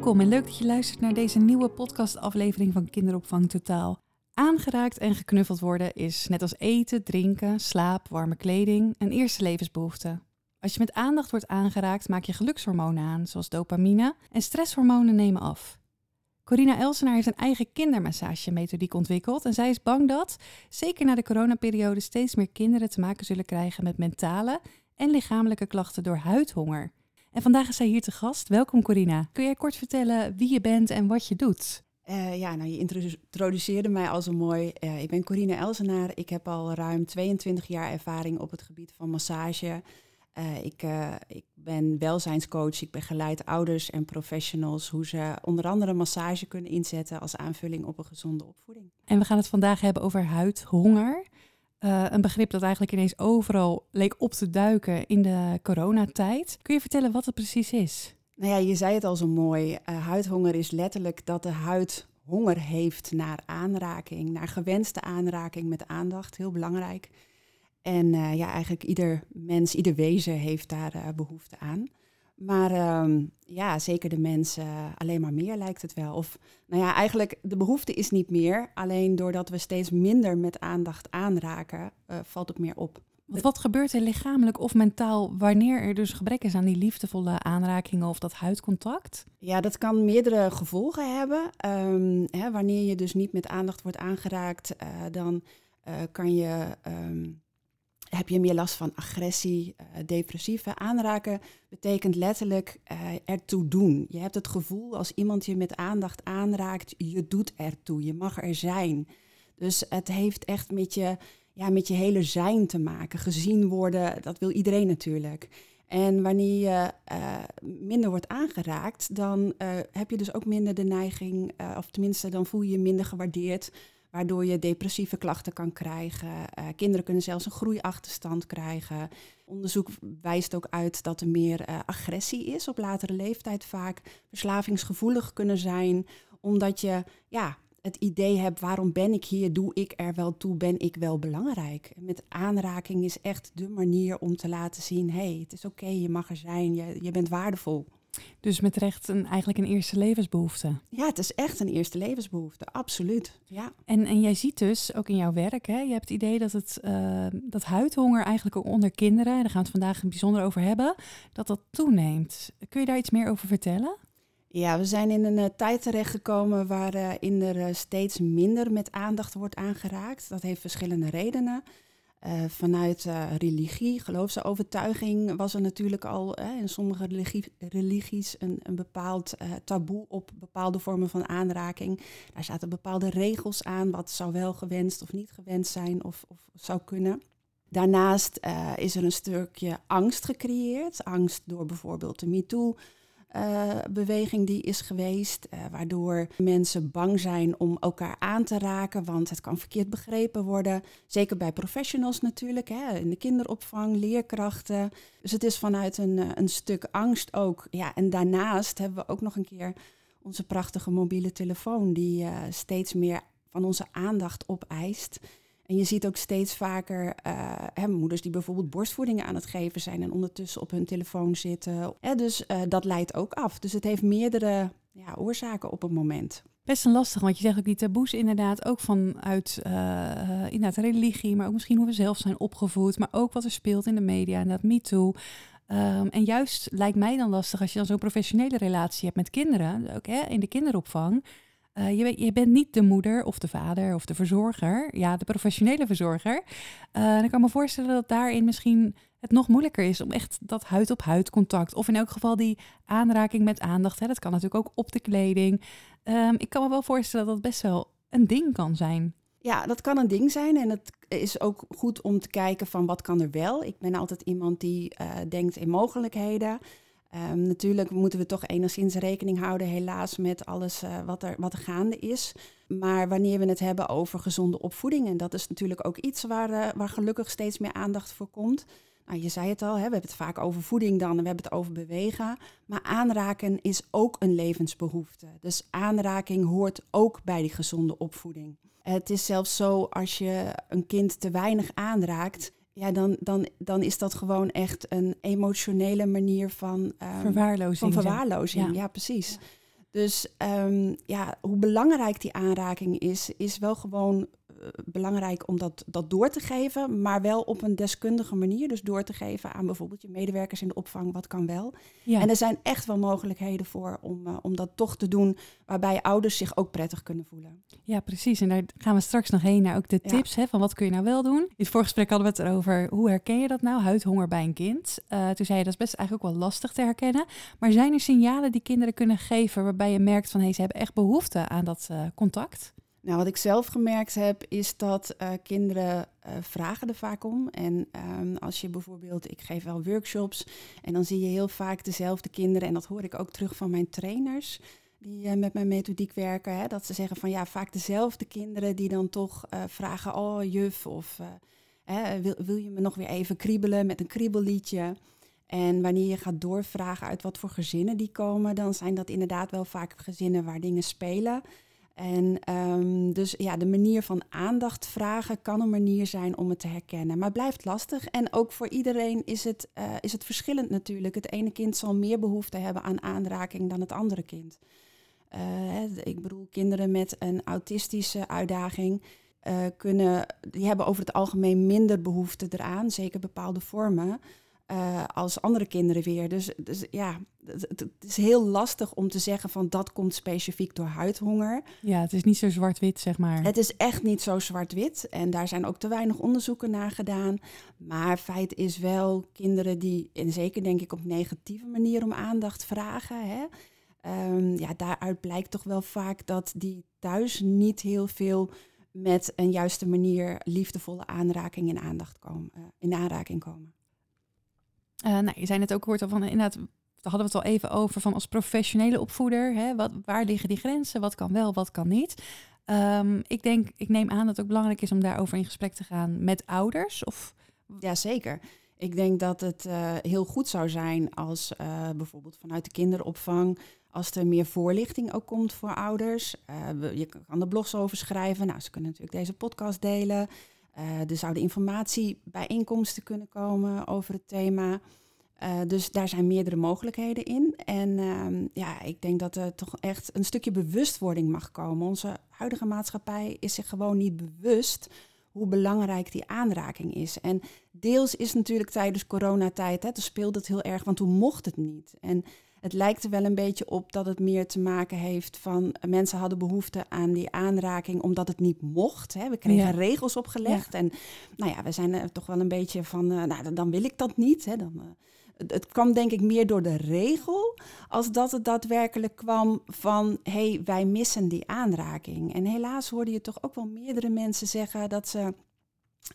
Welkom en leuk dat je luistert naar deze nieuwe podcastaflevering van Kinderopvang Totaal. Aangeraakt en geknuffeld worden is net als eten, drinken, slaap, warme kleding een eerste levensbehoefte. Als je met aandacht wordt aangeraakt, maak je gelukshormonen aan, zoals dopamine, en stresshormonen nemen af. Corina Elsenaar heeft een eigen kindermassagemethodiek ontwikkeld en zij is bang dat, zeker na de coronaperiode, steeds meer kinderen te maken zullen krijgen met mentale en lichamelijke klachten door huidhonger. En vandaag is zij hier te gast. Welkom Corina. Kun jij kort vertellen wie je bent en wat je doet? Uh, ja, nou, je introduceerde mij als een mooi. Uh, ik ben Corine Elsenaar. Ik heb al ruim 22 jaar ervaring op het gebied van massage. Uh, ik, ik, ben welzijnscoach. Ik begeleid ouders en professionals hoe ze onder andere massage kunnen inzetten als aanvulling op een gezonde opvoeding. En we gaan het vandaag hebben over huidhonger. Uh, een begrip dat eigenlijk ineens overal leek op te duiken in de coronatijd. Kun je vertellen wat het precies is? Nou ja, je zei het al zo mooi. Uh, huidhonger is letterlijk dat de huid honger heeft naar aanraking, naar gewenste aanraking met aandacht. Heel belangrijk. En uh, ja, eigenlijk ieder mens, ieder wezen heeft daar behoefte aan. Maar um, ja, zeker de mensen, alleen maar meer lijkt het wel. Of nou ja, eigenlijk de behoefte is niet meer. Alleen doordat we steeds minder met aandacht aanraken, uh, valt het meer op. Want wat gebeurt er lichamelijk of mentaal wanneer er dus gebrek is aan die liefdevolle aanrakingen of dat huidcontact? Ja, dat kan meerdere gevolgen hebben. Um, hè, wanneer je dus niet met aandacht wordt aangeraakt, uh, dan uh, kan je um, heb je meer last van agressie, uh, depressieve. Aanraken betekent letterlijk uh, ertoe doen. Je hebt het gevoel als iemand je met aandacht aanraakt, je doet ertoe, je mag er zijn. Dus het heeft echt met je, ja, met je hele zijn te maken. Gezien worden, dat wil iedereen natuurlijk. En wanneer je uh, minder wordt aangeraakt, dan heb je dus ook minder de neiging, of tenminste dan voel je je minder gewaardeerd waardoor je depressieve klachten kan krijgen. Uh, kinderen kunnen zelfs een groeiachterstand krijgen. Onderzoek wijst ook uit dat er meer uh, agressie is op latere leeftijd vaak. Verslavingsgevoelig kunnen zijn, omdat je ja, het idee hebt, waarom ben ik hier, doe ik er wel toe, ben ik wel belangrijk. met aanraking is echt de manier om te laten zien, hey, het is oké, je mag er zijn, je, je bent waardevol. Dus met recht een, eigenlijk een eerste levensbehoefte. Ja, het is echt een eerste levensbehoefte, absoluut. Ja. En, en jij ziet dus ook in jouw werk, hè, je hebt het idee dat, het, uh, dat huidhonger eigenlijk ook onder kinderen, en daar gaan we het vandaag bijzonder over hebben, dat dat toeneemt. Kun je daar iets meer over vertellen? Ja, we zijn in een uh, tijd terechtgekomen waarin uh, er steeds minder met aandacht wordt aangeraakt. Dat heeft verschillende redenen. Uh, vanuit uh, religie, geloofsovertuiging, was er natuurlijk al in sommige religie, religies een, een bepaald taboe op bepaalde vormen van aanraking. Daar zaten bepaalde regels aan, wat zou wel gewenst of niet gewenst zijn of, of zou kunnen. Daarnaast is er een stukje angst gecreëerd. Angst door bijvoorbeeld de MeToo uh, beweging die is geweest, uh, waardoor mensen bang zijn om elkaar aan te raken, want het kan verkeerd begrepen worden. Zeker bij professionals natuurlijk, hè, in de kinderopvang, leerkrachten. Dus het is vanuit een, uh, een stuk angst ook. Ja, en daarnaast hebben we ook nog een keer onze prachtige mobiele telefoon, die steeds meer van onze aandacht opeist. En je ziet ook steeds vaker uh, hè, moeders die bijvoorbeeld borstvoedingen aan het geven zijn en ondertussen op hun telefoon zitten. Hè, dus uh, dat leidt ook af. Dus het heeft meerdere ja, oorzaken op een moment. Best een lastig, want je zegt ook die taboes inderdaad ook vanuit uh, inderdaad religie, maar ook misschien hoe we zelf zijn opgevoed, maar ook wat er speelt in de media en dat MeToo. Um, en juist lijkt mij dan lastig als je dan zo'n professionele relatie hebt met kinderen, ook hè, in de kinderopvang. Uh, je, bent niet de moeder of de vader of de verzorger, ja, de professionele verzorger. Uh, dan kan ik me voorstellen dat daarin misschien het nog moeilijker is om echt dat huid-op-huid contact, of in elk geval die aanraking met aandacht, hè, dat kan natuurlijk ook op de kleding. Um, ik kan me wel voorstellen dat dat best wel een ding kan zijn. Ja, dat kan een ding zijn en het is ook goed om te kijken van wat kan er wel. Ik ben altijd iemand die uh, denkt in mogelijkheden. Um, natuurlijk moeten we toch enigszins rekening houden, helaas, met alles uh, wat, er, wat er gaande is. Maar wanneer we het hebben over gezonde opvoeding, en dat is natuurlijk ook iets waar, uh, waar gelukkig steeds meer aandacht voor komt. Nou, je zei het al, hè, we hebben het vaak over voeding dan en we hebben het over bewegen. Maar aanraken is ook een levensbehoefte. Dus aanraking hoort ook bij die gezonde opvoeding. Het is zelfs zo als je een kind te weinig aanraakt, ja, dan, dan, dan is dat gewoon echt een emotionele manier van, um, verwaarlozing. Van verwaarlozing, ja. ja. precies. Dus um, ja, hoe belangrijk die aanraking is, is wel gewoon belangrijk om dat, dat door te geven, maar wel op een deskundige manier. Dus door te geven aan bijvoorbeeld je medewerkers in de opvang, wat kan wel. Ja. En er zijn echt wel mogelijkheden voor om, uh, om dat toch te doen, waarbij ouders zich ook prettig kunnen voelen. Ja, precies. En daar gaan we straks nog heen naar ook de tips hè, van wat kun je nou wel doen. In het voorgesprek hadden we het erover, hoe herken je dat nou, huidhonger bij een kind? Uh, toen zei je, dat is best eigenlijk ook wel lastig te herkennen. Maar zijn er signalen die kinderen kunnen geven waarbij je merkt van, hé, hey, ze hebben echt behoefte aan dat uh, contact? Nou, wat ik zelf gemerkt heb, is dat uh, kinderen uh, vragen er vaak om. En um, als je bijvoorbeeld, ik geef wel workshops en dan zie je heel vaak dezelfde kinderen. En dat hoor ik ook terug van mijn trainers die uh, met mijn methodiek werken. Hè, dat ze zeggen van ja, vaak dezelfde kinderen die dan toch vragen, oh juf, of wil, wil je me nog weer even kriebelen met een kriebelliedje? En wanneer je gaat doorvragen uit wat voor gezinnen die komen, dan zijn dat inderdaad wel vaak gezinnen waar dingen spelen. En um, dus ja, de manier van aandacht vragen kan een manier zijn om het te herkennen. Maar blijft lastig. En ook voor iedereen is het, uh, is het verschillend natuurlijk. Het ene kind zal meer behoefte hebben aan aanraking dan het andere kind. Uh, ik bedoel, kinderen met een autistische uitdaging uh, kunnen, die hebben over het algemeen minder behoefte eraan, zeker bepaalde vormen uh, als andere kinderen weer. Dus, dus ja, het, het, is heel lastig om te zeggen van dat komt specifiek door huidhonger. Ja, het is niet zo zwart-wit, zeg maar. Het is echt niet zo zwart-wit. En daar zijn ook te weinig onderzoeken naar gedaan. Maar feit is wel, kinderen die, en zeker denk ik op negatieve manier om aandacht vragen, hè, um, ja, daaruit blijkt toch wel vaak dat die thuis niet heel veel met een juiste manier liefdevolle aanraking in aandacht komen, uh, in aanraking komen. Uh, nou, je zei net ook kort van inderdaad, daar hadden we het al even over van als professionele opvoeder. Hè, wat, waar liggen die grenzen? Wat kan wel, wat kan niet? Um, ik denk, ik neem aan dat het ook belangrijk is om daarover in gesprek te gaan met ouders. Of... Jazeker. Ik denk dat het uh, heel goed zou zijn als uh, bijvoorbeeld vanuit de kinderopvang, als er meer voorlichting ook komt voor ouders. Je kan er blogs over schrijven. Nou, ze kunnen natuurlijk deze podcast delen. Er zouden informatiebijeenkomsten kunnen komen over het thema. Uh, dus daar zijn meerdere mogelijkheden in. En uh, ja, ik denk dat er toch echt een stukje bewustwording mag komen. Onze huidige maatschappij is zich gewoon niet bewust hoe belangrijk die aanraking is. En deels is natuurlijk tijdens coronatijd, hè, toen speelde het heel erg, want toen mocht het niet. En het lijkt er wel een beetje op dat het meer te maken heeft van mensen hadden behoefte aan die aanraking omdat het niet mocht. Hè. We kregen ja. regels opgelegd. Ja. En nou ja, we zijn er toch wel een beetje van, uh, nou dan wil ik dat niet. Hè. Dan, uh, het kwam denk ik meer door de regel, als dat het daadwerkelijk kwam van, hé, hey, wij missen die aanraking. En helaas hoorde je toch ook wel meerdere mensen zeggen dat ze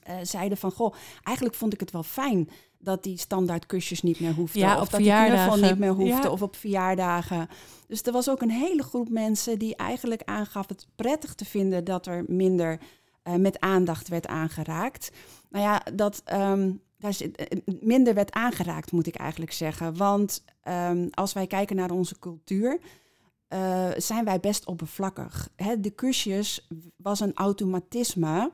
uh, zeiden van, goh, eigenlijk vond ik het wel fijn dat die standaard kusjes niet meer hoefden. Ja, of dat die knuffel niet meer hoefde. Ja. Of op verjaardagen. Dus er was ook een hele groep mensen die eigenlijk aangaf het prettig te vinden dat er minder uh, met aandacht werd aangeraakt. Nou ja, dat, um, daar zit, minder werd aangeraakt, moet ik eigenlijk zeggen. Want um, als wij kijken naar onze cultuur, uh, zijn wij best oppervlakkig. Hè, de kusjes was een automatisme.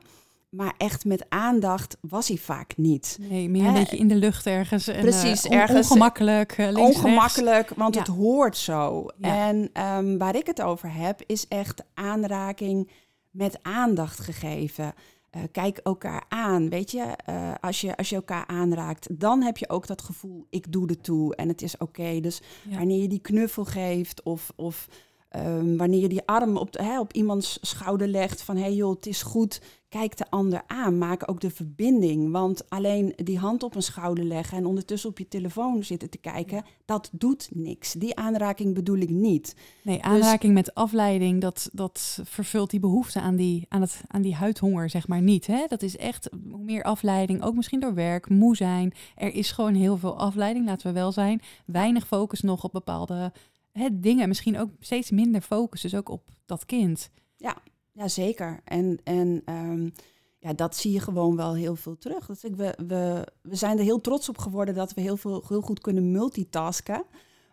Maar echt met aandacht was hij vaak niet. Nee, meer een beetje in de lucht ergens. En, Precies, uh, ergens. Ongemakkelijk. Uh, links, ongemakkelijk, rechts. want ja. het hoort zo. Ja. En um, waar ik het over heb, is echt aanraking met aandacht gegeven. Uh, kijk elkaar aan. Weet je, uh, als je, als je elkaar aanraakt, dan heb je ook dat gevoel, ik doe er toe en het is oké. Okay. Dus ja. wanneer je die knuffel geeft of, of um, wanneer je die arm op, hè, op iemands schouder legt van hé hey joh, het is goed, kijk de ander aan, maak ook de verbinding. Want alleen die hand op een schouder leggen en ondertussen op je telefoon zitten te kijken, dat doet niks. Die aanraking bedoel ik niet. Nee, aanraking dus, met afleiding, dat, dat vervult die behoefte aan die, aan, het, aan die huidhonger, zeg maar niet. Hè? Dat is echt hoe meer afleiding, ook misschien door werk, moe zijn. Er is gewoon heel veel afleiding, laten we wel zijn. Weinig focus nog op bepaalde hè, dingen. Misschien ook steeds minder focus, dus ook op dat kind. Ja, ja, zeker. En, en um, ja, dat zie je gewoon wel heel veel terug. Dat ik, we, we, we zijn er heel trots op geworden dat we heel, veel, heel goed kunnen multitasken.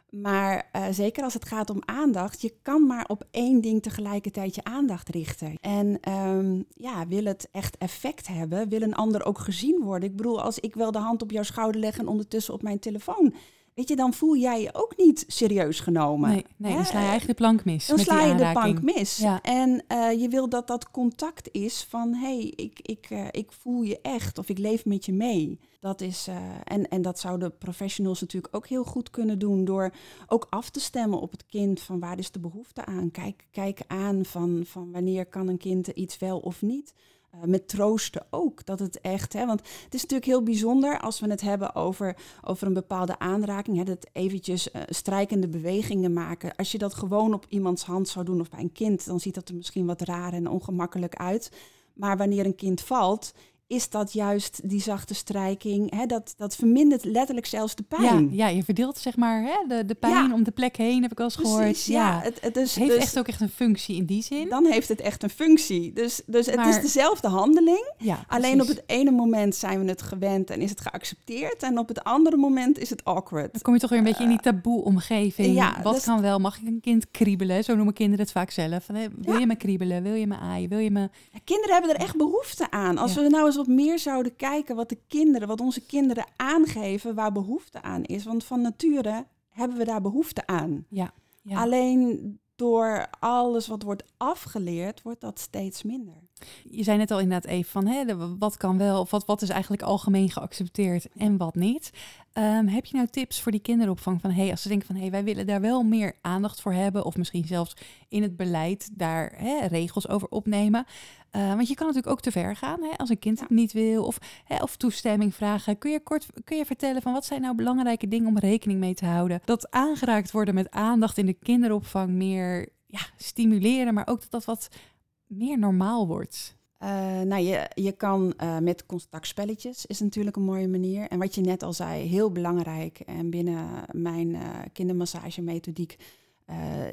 Maar uh, zeker als het gaat om aandacht, je kan maar op één ding tegelijkertijd je aandacht richten. En um, ja, wil het echt effect hebben? Wil een ander ook gezien worden? Ik bedoel, als ik wel de hand op jouw schouder leg en ondertussen op mijn telefoon weet je, dan voel jij je ook niet serieus genomen. Nee, nee dan sla je eigenlijk de plank mis. Dan met sla je de plank mis. Ja. En eh, je wil dat dat contact is van, hé, hey, ik, ik, eh, ik voel je echt of ik leef met je mee. Dat is, eh, en, en dat zouden professionals natuurlijk ook heel goed kunnen doen door ook af te stemmen op het kind van waar is de behoefte aan. Kijk, kijk aan van, van wanneer kan een kind iets wel of niet. Uh, met troosten ook. Dat het echt, hè, want het is natuurlijk heel bijzonder als we het hebben over, over een bepaalde aanraking. Hè, dat eventjes uh, strijkende bewegingen maken. Als je dat gewoon op iemands hand zou doen of bij een kind, dan ziet dat er misschien wat raar en ongemakkelijk uit. Maar wanneer een kind valt, is dat juist die zachte strijking. Hè, dat, dat vermindert letterlijk zelfs de pijn. Ja, ja je verdeelt zeg maar hè, de, de pijn ja. om de plek heen, heb ik al eens gehoord. Precies, ja, ja. Het, het, dus, heeft dus, echt ook echt een functie in die zin. Dan heeft het echt een functie. Dus, dus het is dezelfde handeling. Ja, Alleen op het ene moment zijn we het gewend en is het geaccepteerd. En op het andere moment is het awkward. Dan kom je toch weer een beetje in die taboe-omgeving. ja, Wat dus- kan wel? Mag ik een kind kriebelen? Zo noemen kinderen het vaak zelf. Van, wil je me kriebelen? Wil je me aaien? Wil je me... Kinderen hebben er echt behoefte aan. Als we nou eens wat meer zouden kijken wat de kinderen, wat onze kinderen aangeven waar behoefte aan is. Want van nature hebben we daar behoefte aan. Ja. ja. Alleen door alles wat wordt afgeleerd, wordt dat steeds minder. Je zei net al inderdaad even van hè, wat kan wel of wat, wat is eigenlijk algemeen geaccepteerd en wat niet. Ehm, heb je nou tips voor die kinderopvang van hey, als ze denken van hey, wij willen daar wel meer aandacht voor hebben of misschien zelfs in het beleid daar hè, regels over opnemen. Eh, want je kan natuurlijk ook te ver gaan hè, als een kind het niet wil of, hè, of toestemming vragen. Kun je kort kun je vertellen van wat zijn nou belangrijke dingen om rekening mee te houden? Dat aangeraakt worden met aandacht in de kinderopvang meer ja, stimuleren, maar ook dat dat wat meer normaal wordt. Eh, nou, je, je kan eh, met contactspelletjes is natuurlijk een mooie manier. En wat je net al zei, heel belangrijk. En binnen mijn eh kindermassagemethodiek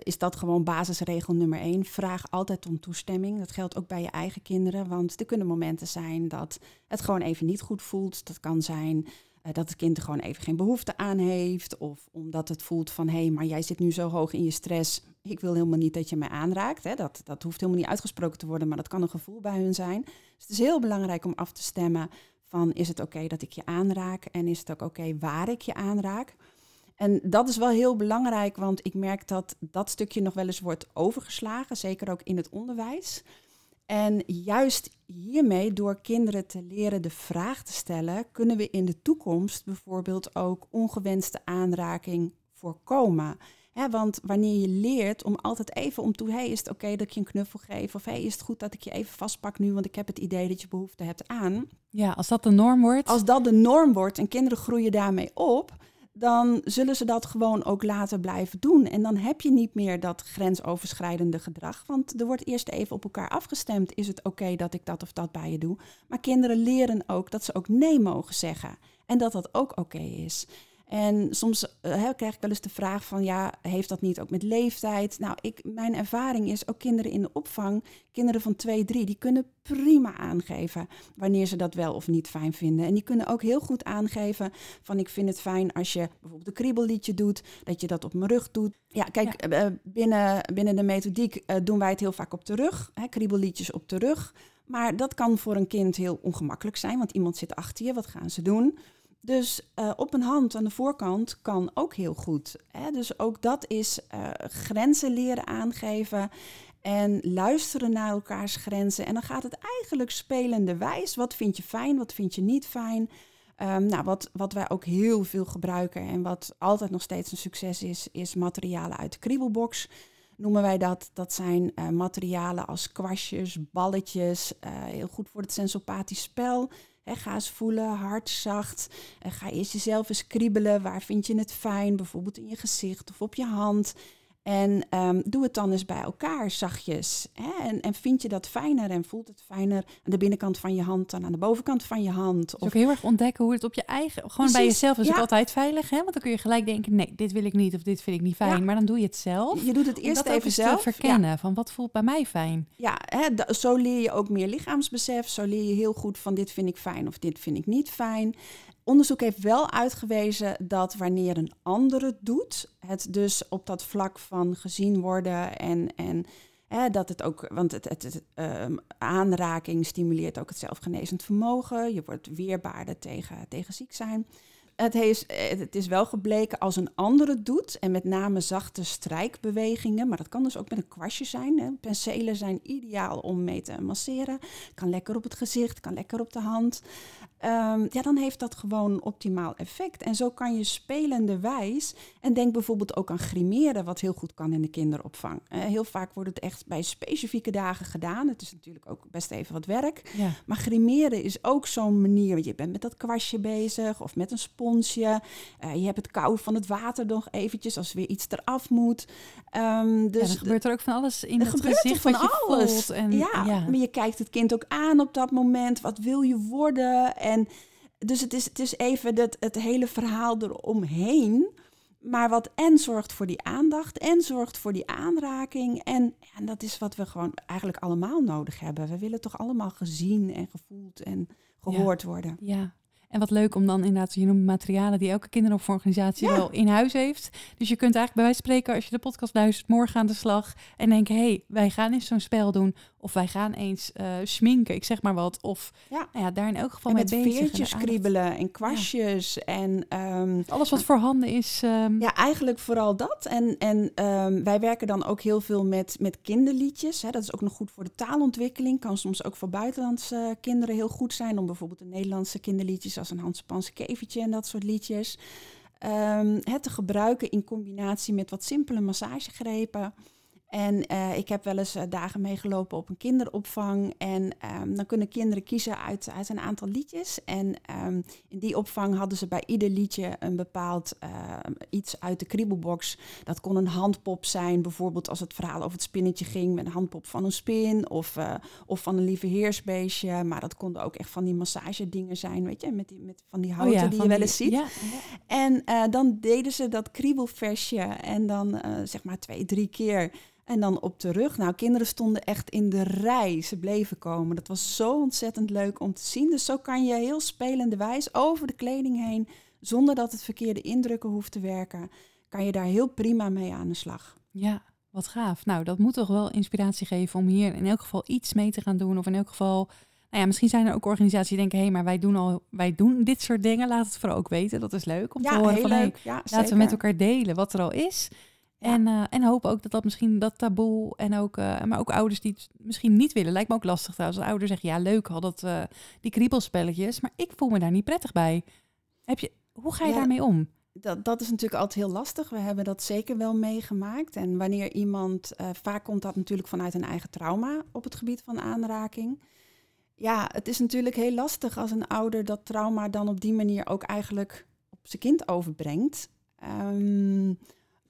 is dat gewoon basisregel nummer één. Vraag altijd om toestemming. Dat geldt ook bij je eigen kinderen. Want er kunnen momenten zijn dat het gewoon even niet goed voelt. Dat kan zijn dat het kind er gewoon even geen behoefte aan heeft. Of omdat het voelt van, hé, hey, maar jij zit nu zo hoog in je stress. Ik wil helemaal niet dat je mij aanraakt. Hè. Dat, dat hoeft helemaal niet uitgesproken te worden, maar dat kan een gevoel bij hun zijn. Dus het is heel belangrijk om af te stemmen van, is het oké dat ik je aanraak? En is het ook oké waar ik je aanraak? En dat is wel heel belangrijk, want ik merk dat dat stukje nog wel eens wordt overgeslagen, zeker ook in het onderwijs. En juist hiermee, door kinderen te leren de vraag te stellen, kunnen we in de toekomst bijvoorbeeld ook ongewenste aanraking voorkomen. Want wanneer je leert om altijd even om toe, hey, is het oké dat ik je een knuffel geef? Of hey, is het goed dat ik je even vastpak nu, want ik heb het idee dat je behoefte hebt aan. Ja, als dat de norm wordt. Als dat de norm wordt en kinderen groeien daarmee op, dan zullen ze dat gewoon ook later blijven doen. En dan heb je niet meer dat grensoverschrijdende gedrag. Want er wordt eerst even op elkaar afgestemd. Is het oké dat ik dat of dat bij je doe? Maar kinderen leren ook dat ze ook nee mogen zeggen. En dat dat ook oké is. En soms uh, krijg ik wel eens de vraag van, ja, heeft dat niet ook met leeftijd? Nou, ik, mijn ervaring is ook kinderen in de opvang, kinderen van 2, 3, die kunnen prima aangeven wanneer ze dat wel of niet fijn vinden. En die kunnen ook heel goed aangeven van, ik vind het fijn als je bijvoorbeeld een kriebelliedje doet, dat je dat op mijn rug doet. Ja, kijk, ja. Uh, binnen, binnen de methodiek uh, doen wij het heel vaak op de rug, hè, kriebelliedjes op de rug. Maar dat kan voor een kind heel ongemakkelijk zijn, want iemand zit achter je, wat gaan ze doen? Dus uh, op een hand aan de voorkant kan ook heel goed. Hè? Dus ook dat is uh, grenzen leren aangeven en luisteren naar elkaars grenzen. En dan gaat het eigenlijk spelende wijs. Wat vind je fijn, wat vind je niet fijn? Um, nou, wat, wat wij ook heel veel gebruiken en wat altijd nog steeds een succes is, is materialen uit de kriebelbox. Noemen wij dat. Dat zijn uh, materialen als kwastjes, balletjes. heel goed voor het sensopathisch spel. He, ga eens voelen, hard, zacht. En ga eerst jezelf eens kriebelen. Waar vind je het fijn? Bijvoorbeeld in je gezicht of op je hand. En um, doe het dan eens bij elkaar, zachtjes. Hè? En, en, vind je dat fijner en voelt het fijner aan de binnenkant van je hand dan aan de bovenkant van je hand? Of ook heel erg ontdekken hoe het op je eigen, gewoon Precies, bij jezelf is ja. ook altijd veilig, hè? Want dan kun je gelijk denken, nee, dit wil ik niet of dit vind ik niet fijn. Ja. Maar dan doe je het zelf. Je doet het eerst even zelf. Verkennen ja. van wat voelt bij mij fijn. Ja, hè, zo leer je ook meer lichaamsbesef. Zo leer je heel goed van dit vind ik fijn of dit vind ik niet fijn. Onderzoek heeft wel uitgewezen dat wanneer een ander het doet, het dus op dat vlak van gezien worden en, en dat het ook, want het, het, um, aanraking stimuleert ook het zelfgenezend vermogen. Je wordt weerbaarder tegen, tegen ziek zijn. Het, heeft, eh, het is wel gebleken als een ander het doet, en met name zachte strijkbewegingen, maar dat kan dus ook met een kwastje zijn. Hè. Penselen zijn ideaal om mee te masseren. Kan lekker op het gezicht, kan lekker op de hand. Ehm, ja, dan heeft dat gewoon optimaal effect. En zo kan je spelende wijs, en denk bijvoorbeeld ook aan grimeren, wat heel goed kan in de kinderopvang. Uh, heel vaak wordt het echt bij specifieke dagen gedaan. Het is natuurlijk ook best even wat werk. Ja. Maar grimeren is ook zo'n manier, want je bent met dat kwastje bezig of met een sponsje. Uh, je hebt het kou van het water nog eventjes als weer iets eraf moet. Um, dus ja, er gebeurt er ook van alles in het gezicht van alles. En, ja, ja, maar je kijkt het kind ook aan op dat moment. Wat wil je worden? En dus het is, het is even dat, het hele verhaal eromheen. Maar wat en zorgt voor die aandacht en zorgt voor die aanraking. En, en dat is wat we gewoon eigenlijk allemaal nodig hebben. We willen toch allemaal gezien en gevoeld en gehoord worden. Ja, en wat leuk om dan inderdaad, je noemt materialen die elke kinderopvangorganisatie wel in huis heeft. Dus je kunt eigenlijk bij wijze van spreken, als je de podcast luistert, morgen aan de slag en denken, hé, hey, wij gaan eens zo'n spel doen. Of wij gaan eens uh, schminken, ik zeg maar wat. Of ja. Nou ja daar in elk geval en met bezig. veertjes kriebelen en kwastjes. En, um, Alles wat voorhanden is. Um... Ja, eigenlijk vooral dat. En, en um, wij werken dan ook heel veel met, met kinderliedjes. Hè. Dat is ook nog goed voor de taalontwikkeling. Kan soms ook voor buitenlandse kinderen heel goed zijn. Om bijvoorbeeld de Nederlandse kinderliedjes als een Hans kevertje en dat soort liedjes. het te gebruiken in combinatie met wat simpele massagegrepen. En uh, ik heb wel eens uh, dagen meegelopen op een kinderopvang. En um, dan kunnen kinderen kiezen uit, uit een aantal liedjes. En um, in die opvang hadden ze bij ieder liedje een bepaald uh, iets uit de kriebelbox. Dat kon een handpop zijn, bijvoorbeeld als het verhaal over het spinnetje ging met een handpop van een spin of, of van een lieve heersbeestje. Maar dat konden ook echt van die massagedingen zijn, weet je, met, die, met van die oh houten die je wel eens ziet. Ja, ja. En dan deden ze dat kriebelversje en dan zeg maar twee, drie keer. En dan op de rug. Nou, kinderen stonden echt in de rij. Ze bleven komen. Dat was zo ontzettend leuk om te zien. Dus zo kan je heel spelende wijs over de kleding heen, zonder dat het verkeerde indrukken hoeft te werken, kan je daar heel prima mee aan de slag. Ja, wat gaaf. Nou, dat moet toch wel inspiratie geven om hier in elk geval iets mee te gaan doen. Of in elk geval, nou ja, misschien zijn er ook organisaties die denken, hé, hey, maar wij doen al, wij doen dit soort dingen. Laat het vooral ook weten. Dat is leuk om te horen heel van, leuk. ja, laten we met elkaar delen wat er al is. En, uh, en hopen ook dat dat misschien dat taboe en ook, uh, maar ook ouders die het misschien niet willen. Lijkt me ook lastig trouwens. Als ouders zeggen, ja leuk al dat, uh, die kriebelspelletjes, maar ik voel me daar niet prettig bij. Heb je, hoe ga je daarmee om? Dat, dat is natuurlijk altijd heel lastig. We hebben dat zeker wel meegemaakt. En wanneer iemand, vaak komt dat natuurlijk vanuit een eigen trauma op het gebied van aanraking. Ja, het is natuurlijk heel lastig als een ouder dat trauma dan op die manier ook eigenlijk op zijn kind overbrengt. Um,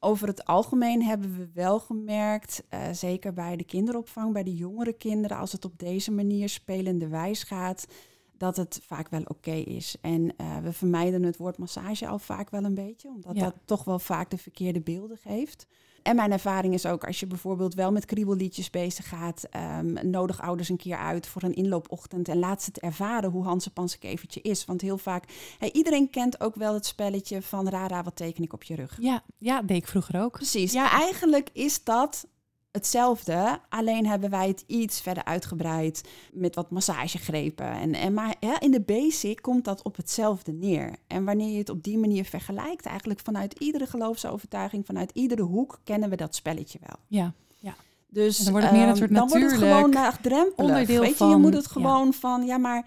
over het algemeen hebben we wel gemerkt, uh, zeker bij de kinderopvang, bij de jongere kinderen, als het op deze manier spelende wijs gaat, dat het vaak wel oké is. En uh, we vermijden het woord massage al vaak wel een beetje, omdat dat toch wel vaak de verkeerde beelden geeft. En mijn ervaring is ook, als je bijvoorbeeld wel met kriebelliedjes bezig gaat, um, nodig ouders een keer uit voor een inloopochtend en laat ze het ervaren hoe Hanse Pansenkevertje is. Want heel vaak, hey, iedereen kent ook wel het spelletje van Rara, wat teken ik op je rug? Ja, ja deed ik vroeger ook. Precies. Ja, eigenlijk is dat hetzelfde, alleen hebben wij het iets verder uitgebreid met wat massagegrepen. En, en maar ja, in de basic komt dat op hetzelfde neer. En wanneer je het op die manier vergelijkt, eigenlijk vanuit iedere geloofsovertuiging, vanuit iedere hoek, kennen we dat spelletje wel. Ja. ja. Dus dan wordt het meer een soort natuurlijk. Dan wordt het gewoon laagdrempelig. Onderdeel Weet je, je moet het gewoon van, ja, maar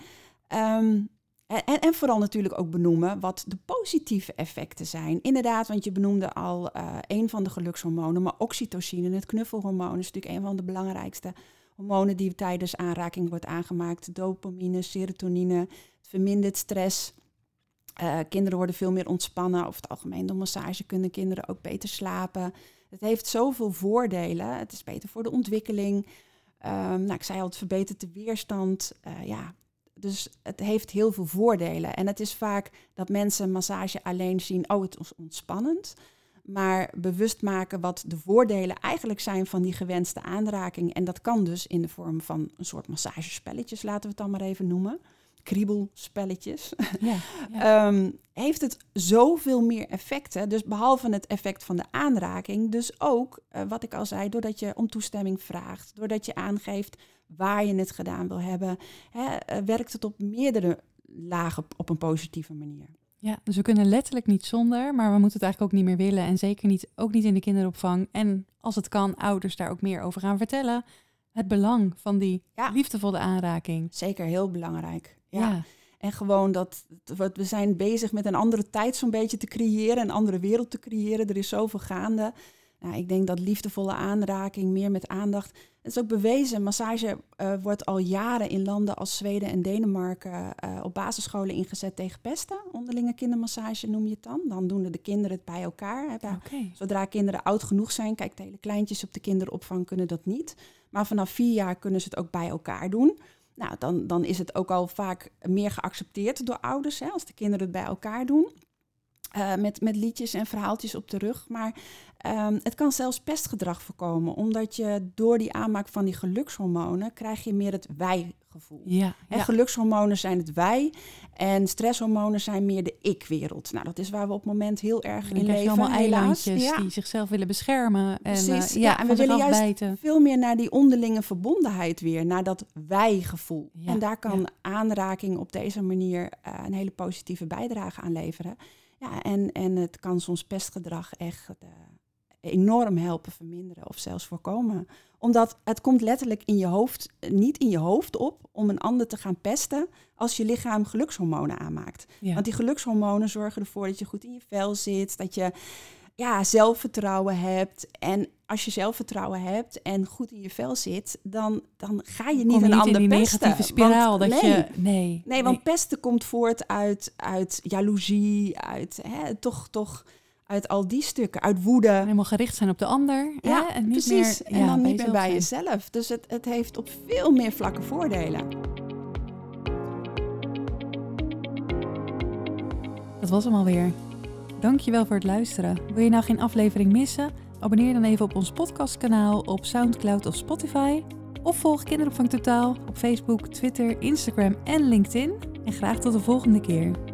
um, en, en, vooral natuurlijk ook benoemen wat de positieve effecten zijn. Inderdaad, want je benoemde al uh, een van de gelukshormonen, maar oxytocine, het knuffelhormoon, is natuurlijk een van de belangrijkste hormonen die tijdens aanraking wordt aangemaakt. Dopamine, serotonine, het vermindert stress. Uh, kinderen worden veel meer ontspannen. Over het algemeen door massage kunnen kinderen ook beter slapen. Het heeft zoveel voordelen. Het is beter voor de ontwikkeling. Um, nou, ik zei al, het verbetert de weerstand. Uh, ja, dus het heeft heel veel voordelen. En het is vaak dat mensen massage alleen zien, oh het is ontspannend. Maar bewust maken wat de voordelen eigenlijk zijn van die gewenste aanraking. En dat kan dus in de vorm van een soort massagespelletjes, laten we het dan maar even noemen. Kriebelspelletjes. Ja, ja. um, heeft het zoveel meer effecten. Dus behalve het effect van de aanraking, dus ook, uh, wat ik al zei, doordat je om toestemming vraagt, doordat je aangeeft waar je het gedaan wil hebben, hè, eh, werkt het op meerdere lagen op een positieve manier. Ja, dus we kunnen letterlijk niet zonder, maar we moeten het eigenlijk ook niet meer willen. En zeker niet, ook niet in de kinderopvang. En als het kan, ouders daar ook meer over gaan vertellen. Het belang van die Ja. liefdevolle aanraking. Zeker heel belangrijk. Ja. En gewoon dat wat we zijn bezig met een andere tijd zo'n beetje te creëren, een andere wereld te creëren. Er is zoveel gaande. Nou, ik denk dat liefdevolle aanraking, meer met aandacht. Het is ook bewezen, massage eh, wordt al jaren in landen als Zweden en Denemarken eh, op basisscholen ingezet tegen pesten. Onderlinge kindermassage noem je het dan. Dan doen de kinderen het bij elkaar. Hè, bij-. Zodra kinderen oud genoeg zijn, kijk, de hele kleintjes op de kinderopvang kunnen dat niet. Maar vanaf vier jaar kunnen ze het ook bij elkaar doen. Nou, dan, dan is het ook al vaak meer geaccepteerd door ouders, hè, als de kinderen het bij elkaar doen. Eh, met, met liedjes en verhaaltjes op de rug. Maar ehm, het kan zelfs pestgedrag voorkomen, omdat je door die aanmaak van die gelukshormonen krijg je meer het wij-gevoel. Ja, ja. Gelukshormonen zijn het wij en stresshormonen zijn meer de ik-wereld. Nou, dat is waar we op het moment heel erg En in leven. allemaal eilandjes Ja. die zichzelf willen beschermen. En, Precies, eh, ja, ja, en we willen juist veel meer naar die onderlinge verbondenheid weer, naar dat wij-gevoel. En daar kan aanraking op deze manier eh, een hele positieve bijdrage aan leveren. Ja, en, en het kan soms pestgedrag echt eh, enorm helpen verminderen of zelfs voorkomen. Omdat het komt letterlijk in je hoofd, eh, niet in je hoofd op om een ander te gaan pesten als je lichaam gelukshormonen aanmaakt. Ja. Want die gelukshormonen zorgen ervoor dat je goed in je vel zit, dat je ja, zelfvertrouwen hebt. En als je zelfvertrouwen hebt en goed in je vel zit, dan, dan ga je niet je een niet ander in die pesten. negatieve spiraal. Want- dat nee, je, nee, nee, want pesten komt voort uit, uit jaloezie, uit hè, toch, toch uit al die stukken, uit woede. helemaal gericht zijn op de ander. Ja, hè? En niet precies. Meer, en ja, dan niet meer bij zijn. jezelf. Dus het, het heeft op veel meer vlakken voordelen. Dat was hem alweer. Dankjewel voor het luisteren. Wil je nou geen aflevering missen? Abonneer dan even op ons podcastkanaal op Soundcloud of Spotify. Of volg Kinderopvang Totaal op Facebook, Twitter, Instagram en LinkedIn. En graag tot de volgende keer.